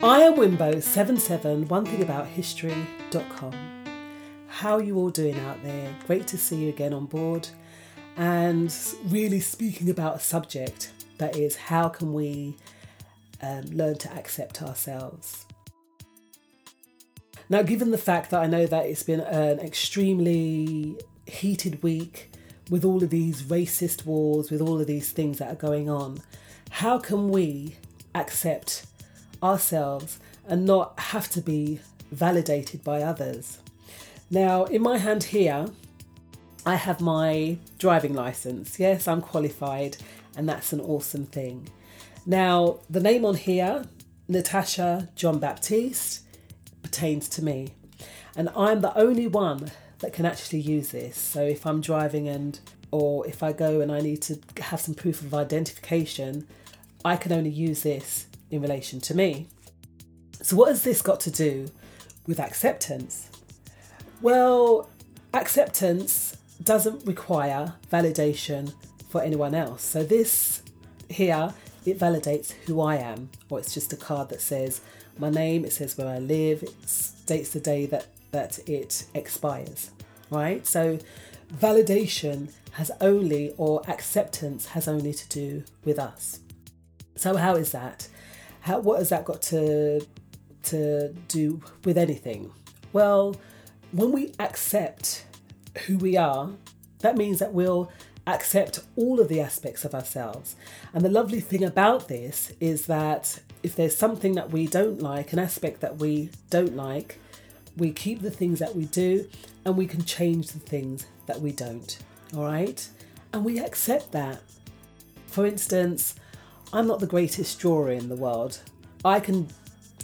I am Wimbo77, one thing about history.com. How are you all doing out there? Great to see you again on board and really speaking about a subject that is how can we um, learn to accept ourselves. Now, given the fact that I know that it's been an extremely heated week with all of these racist wars, with all of these things that are going on, how can we accept ourselves and not have to be validated by others? Now, in my hand here, I have my driving license. Yes, I'm qualified, and that's an awesome thing. Now, the name on here, Natasha John Baptiste, pertains to me. And I'm the only one that can actually use this. So if I'm driving and or if I go and I need to have some proof of identification, I can only use this in relation to me. So what has this got to do with acceptance? Well, acceptance doesn't require validation for anyone else. So this here it validates who I am, or it's just a card that says my name, it says where I live, it states the day that, that it expires, right? So validation has only, or acceptance has only to do with us. So how is that? How, what has that got to, to do with anything? Well, when we accept who we are, that means that we'll accept all of the aspects of ourselves. And the lovely thing about this is that if there's something that we don't like, an aspect that we don't like, we keep the things that we do and we can change the things that we don't. All right? And we accept that. For instance, I'm not the greatest drawer in the world. I can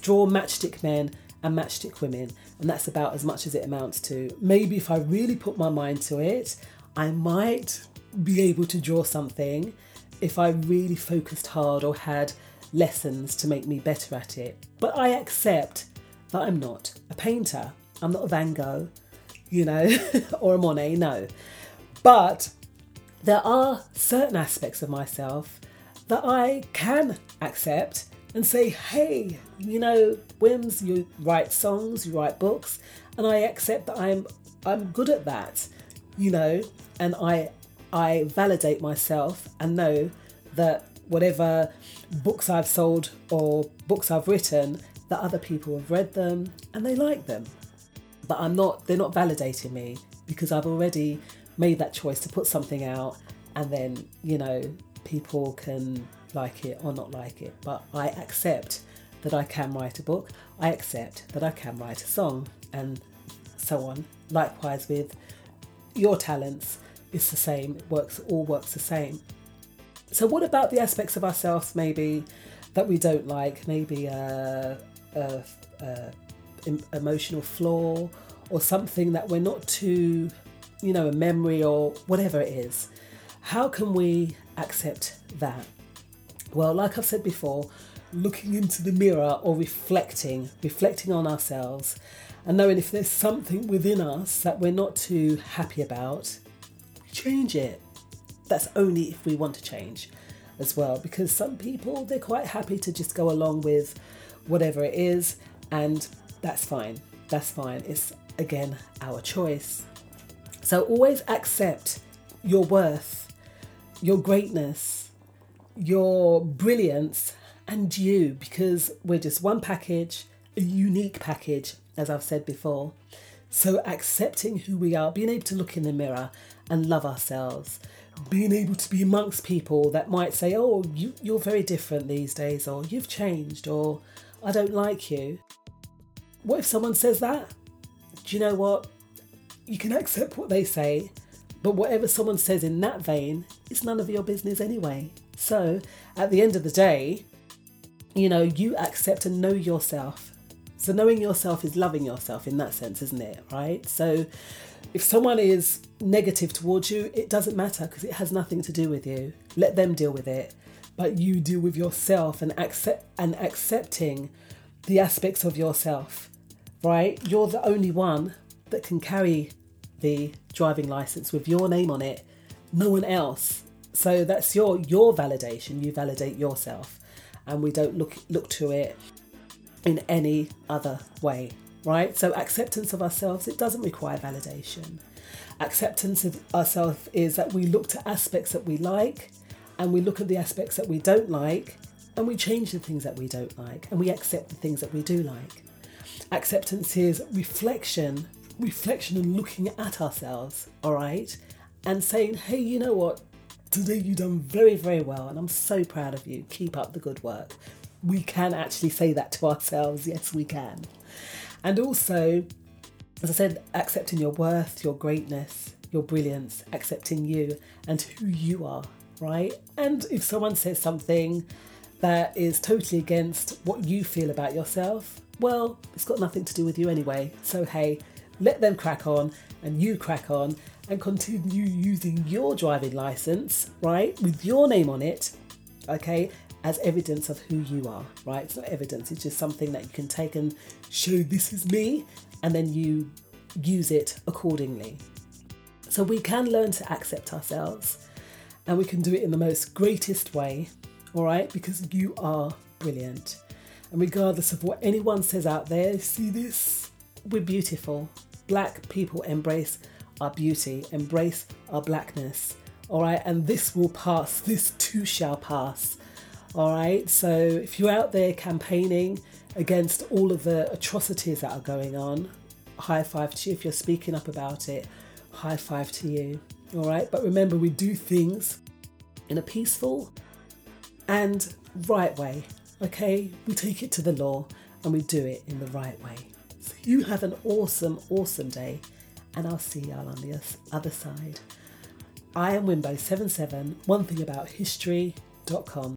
draw matchstick men and matchstick women, and that's about as much as it amounts to. Maybe if I really put my mind to it, I might be able to draw something if I really focused hard or had lessons to make me better at it. But I accept that I'm not a painter. I'm not a Van Gogh, you know, or a Monet, no. But there are certain aspects of myself that I can accept and say, hey, you know, Wims, you write songs, you write books, and I accept that I'm I'm good at that, you know, and I I validate myself and know that whatever books I've sold or books I've written, that other people have read them and they like them. But I'm not, they're not validating me because I've already made that choice to put something out and then, you know, people can like it or not like it. But I accept that I can write a book, I accept that I can write a song, and so on. Likewise with your talents, it's the same, it works, all works the same. So, what about the aspects of ourselves maybe that we don't like? Maybe a, a, a emotional flaw or something that we're not too, you know, a memory or whatever it is. How can we accept that? Well, like I've said before, looking into the mirror or reflecting, reflecting on ourselves, and knowing if there's something within us that we're not too happy about, change it. That's only if we want to change as well because some people they're quite happy to just go along with whatever it is and that's fine. That's fine. It's again our choice. So always accept your worth your greatness your brilliance and you because we're just one package a unique package as i've said before so accepting who we are being able to look in the mirror and love ourselves being able to be amongst people that might say, oh, you, you're very different these days, or you've changed, or I don't like you. What if someone says that? Do you know what? You can accept what they say, but whatever someone says in that vein, it's none of your business anyway. So at the end of the day, you know, you accept and know yourself. So knowing yourself is loving yourself in that sense, isn't it? Right? So if someone is negative towards you, it doesn't matter because it has nothing to do with you. Let them deal with it. But you deal with yourself and accept and accepting the aspects of yourself. Right? You're the only one that can carry the driving license with your name on it. No one else. So that's your your validation. You validate yourself. And we don't look look to it in any other way, right? So, acceptance of ourselves, it doesn't require validation. Acceptance of ourselves is that we look to aspects that we like and we look at the aspects that we don't like and we change the things that we don't like and we accept the things that we do like. Acceptance is reflection, reflection and looking at ourselves, all right, and saying, hey, you know what? Today you've done very, very well, and I'm so proud of you. Keep up the good work. We can actually say that to ourselves. Yes, we can. And also, as I said, accepting your worth, your greatness, your brilliance, accepting you and who you are, right? And if someone says something that is totally against what you feel about yourself, well, it's got nothing to do with you anyway. So, hey, let them crack on and you crack on and continue using your driving license, right, with your name on it, okay, as evidence of who you are, right? It's not evidence, it's just something that you can take and show this is me, and then you use it accordingly. So we can learn to accept ourselves and we can do it in the most greatest way, all right, because you are brilliant. And regardless of what anyone says out there, see this? We're beautiful. Black people embrace our beauty, embrace our blackness. All right, and this will pass, this too shall pass. All right, so if you're out there campaigning against all of the atrocities that are going on, high five to you. If you're speaking up about it, high five to you. All right, but remember, we do things in a peaceful and right way. Okay, we take it to the law and we do it in the right way. You have an awesome, awesome day and I'll see y'all on the other side. I am Wimbo77, one thing about history.com.